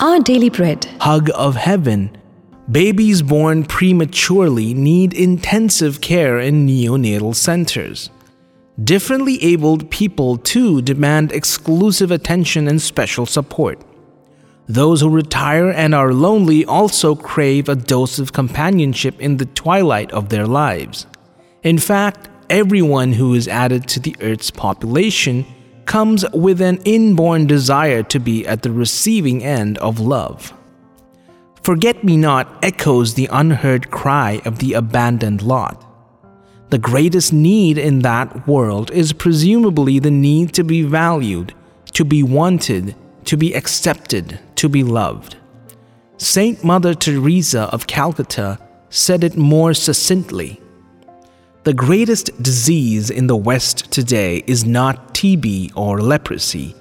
Our Daily Bread. Hug of Heaven. Babies born prematurely need intensive care in neonatal centers. Differently abled people too demand exclusive attention and special support. Those who retire and are lonely also crave a dose of companionship in the twilight of their lives. In fact, everyone who is added to the Earth's population comes with an inborn desire to be at the receiving end of love. Forget me not echoes the unheard cry of the abandoned lot. The greatest need in that world is presumably the need to be valued, to be wanted, to be accepted, to be loved. Saint Mother Teresa of Calcutta said it more succinctly the greatest disease in the West today is not TB or leprosy.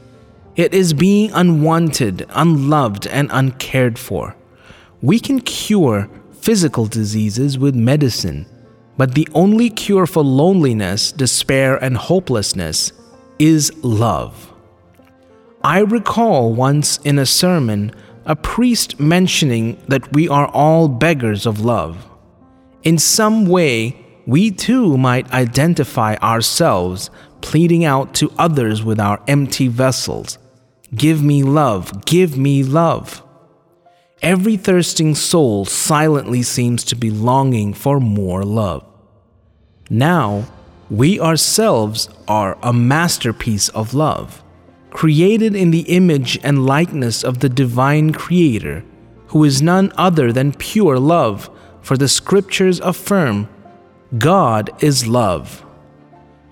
It is being unwanted, unloved, and uncared for. We can cure physical diseases with medicine, but the only cure for loneliness, despair, and hopelessness is love. I recall once in a sermon a priest mentioning that we are all beggars of love. In some way, we too might identify ourselves pleading out to others with our empty vessels Give me love, give me love. Every thirsting soul silently seems to be longing for more love. Now, we ourselves are a masterpiece of love, created in the image and likeness of the divine Creator, who is none other than pure love, for the scriptures affirm God is love.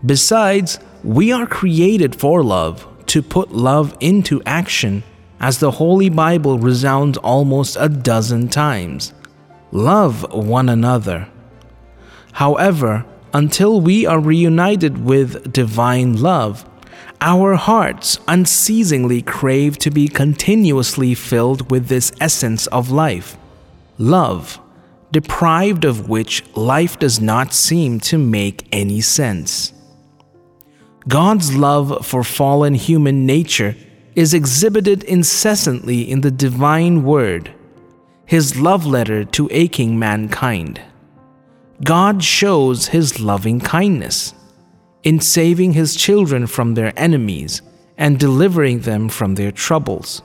Besides, we are created for love, to put love into action, as the Holy Bible resounds almost a dozen times. Love one another. However, until we are reunited with divine love, our hearts unceasingly crave to be continuously filled with this essence of life love deprived of which life does not seem to make any sense. God's love for fallen human nature is exhibited incessantly in the divine word, his love letter to aching mankind. God shows his loving kindness in saving his children from their enemies and delivering them from their troubles.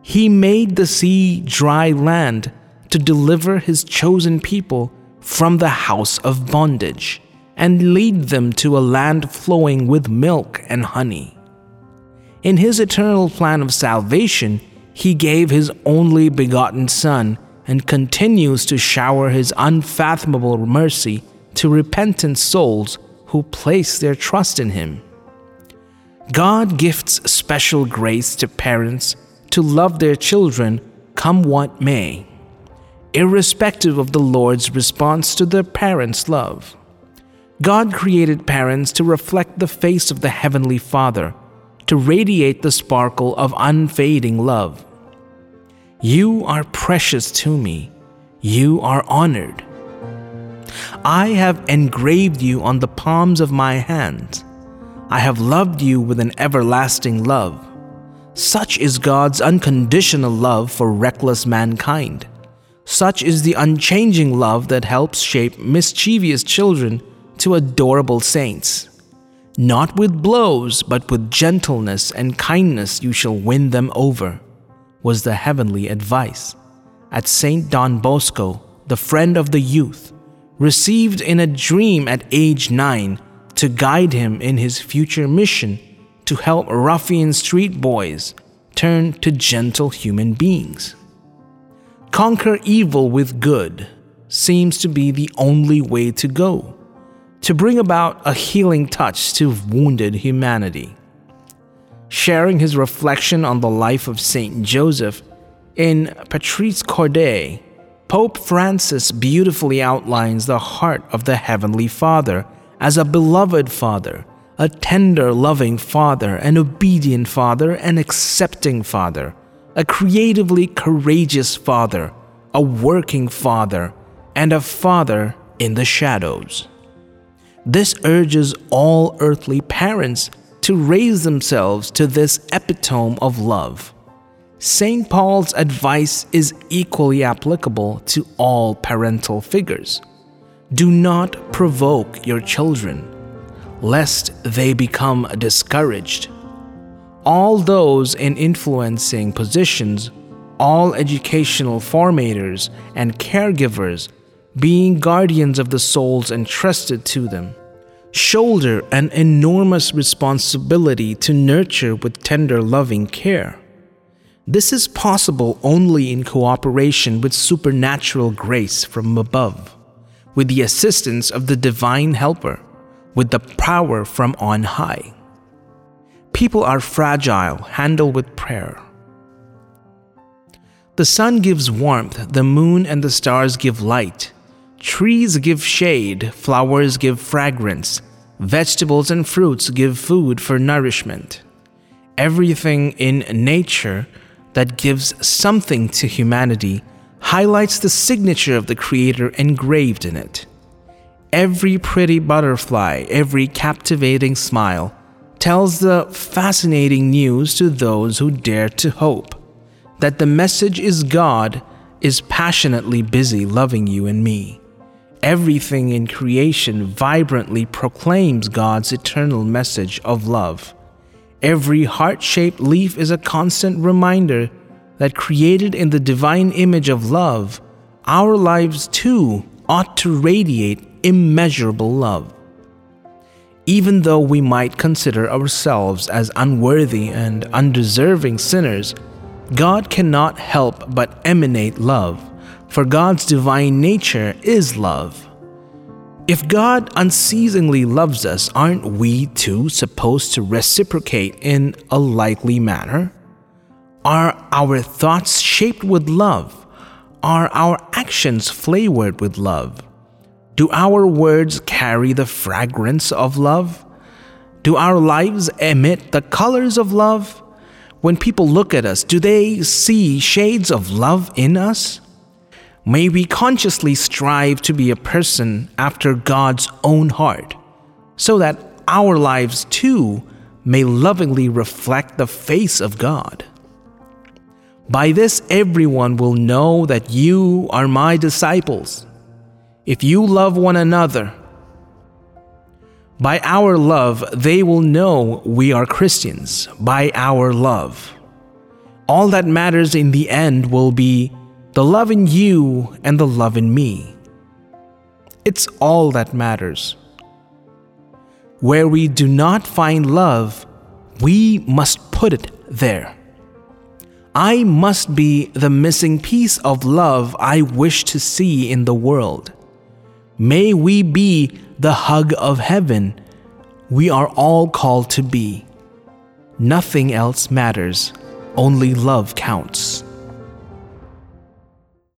He made the sea dry land to deliver his chosen people from the house of bondage and lead them to a land flowing with milk and honey. In his eternal plan of salvation, he gave his only begotten Son and continues to shower his unfathomable mercy to repentant souls who place their trust in him. God gifts special grace to parents to love their children come what may irrespective of the Lord's response to their parents' love. God created parents to reflect the face of the Heavenly Father, to radiate the sparkle of unfading love. You are precious to me. You are honored. I have engraved you on the palms of my hands. I have loved you with an everlasting love. Such is God's unconditional love for reckless mankind. Such is the unchanging love that helps shape mischievous children to adorable saints. Not with blows, but with gentleness and kindness you shall win them over, was the heavenly advice. At St. Don Bosco, the friend of the youth, received in a dream at age nine to guide him in his future mission to help ruffian street boys turn to gentle human beings. Conquer evil with good seems to be the only way to go, to bring about a healing touch to wounded humanity. Sharing his reflection on the life of Saint Joseph in Patris Corde, Pope Francis beautifully outlines the heart of the Heavenly Father as a beloved Father, a tender, loving Father, an obedient Father, an accepting Father a creatively courageous father, a working father, and a father in the shadows. This urges all earthly parents to raise themselves to this epitome of love. St. Paul's advice is equally applicable to all parental figures. Do not provoke your children, lest they become discouraged. All those in influencing positions, all educational formators and caregivers, being guardians of the souls entrusted to them, shoulder an enormous responsibility to nurture with tender, loving care. This is possible only in cooperation with supernatural grace from above, with the assistance of the divine helper, with the power from on high. People are fragile, handle with prayer. The sun gives warmth, the moon and the stars give light. Trees give shade, flowers give fragrance, vegetables and fruits give food for nourishment. Everything in nature that gives something to humanity highlights the signature of the Creator engraved in it. Every pretty butterfly, every captivating smile tells the fascinating news to those who dare to hope that the message is God is passionately busy loving you and me. Everything in creation vibrantly proclaims God's eternal message of love. Every heart shaped leaf is a constant reminder that created in the divine image of love, our lives too ought to radiate immeasurable love. Even though we might consider ourselves as unworthy and undeserving sinners, God cannot help but emanate love, for God's divine nature is love. If God unceasingly loves us, aren't we too supposed to reciprocate in a likely manner? Are our thoughts shaped with love? Are our actions flavored with love? Do our words carry the fragrance of love? Do our lives emit the colors of love? When people look at us, do they see shades of love in us? May we consciously strive to be a person after God's own heart, so that our lives too may lovingly reflect the face of God. By this, everyone will know that you are my disciples, if you love one another. By our love, they will know we are Christians, by our love. All that matters in the end will be the love in you and the love in me. It's all that matters. Where we do not find love, we must put it there. I must be the missing piece of love I wish to see in the world. May we be the hug of heaven we are all called to be. Nothing else matters, only love counts.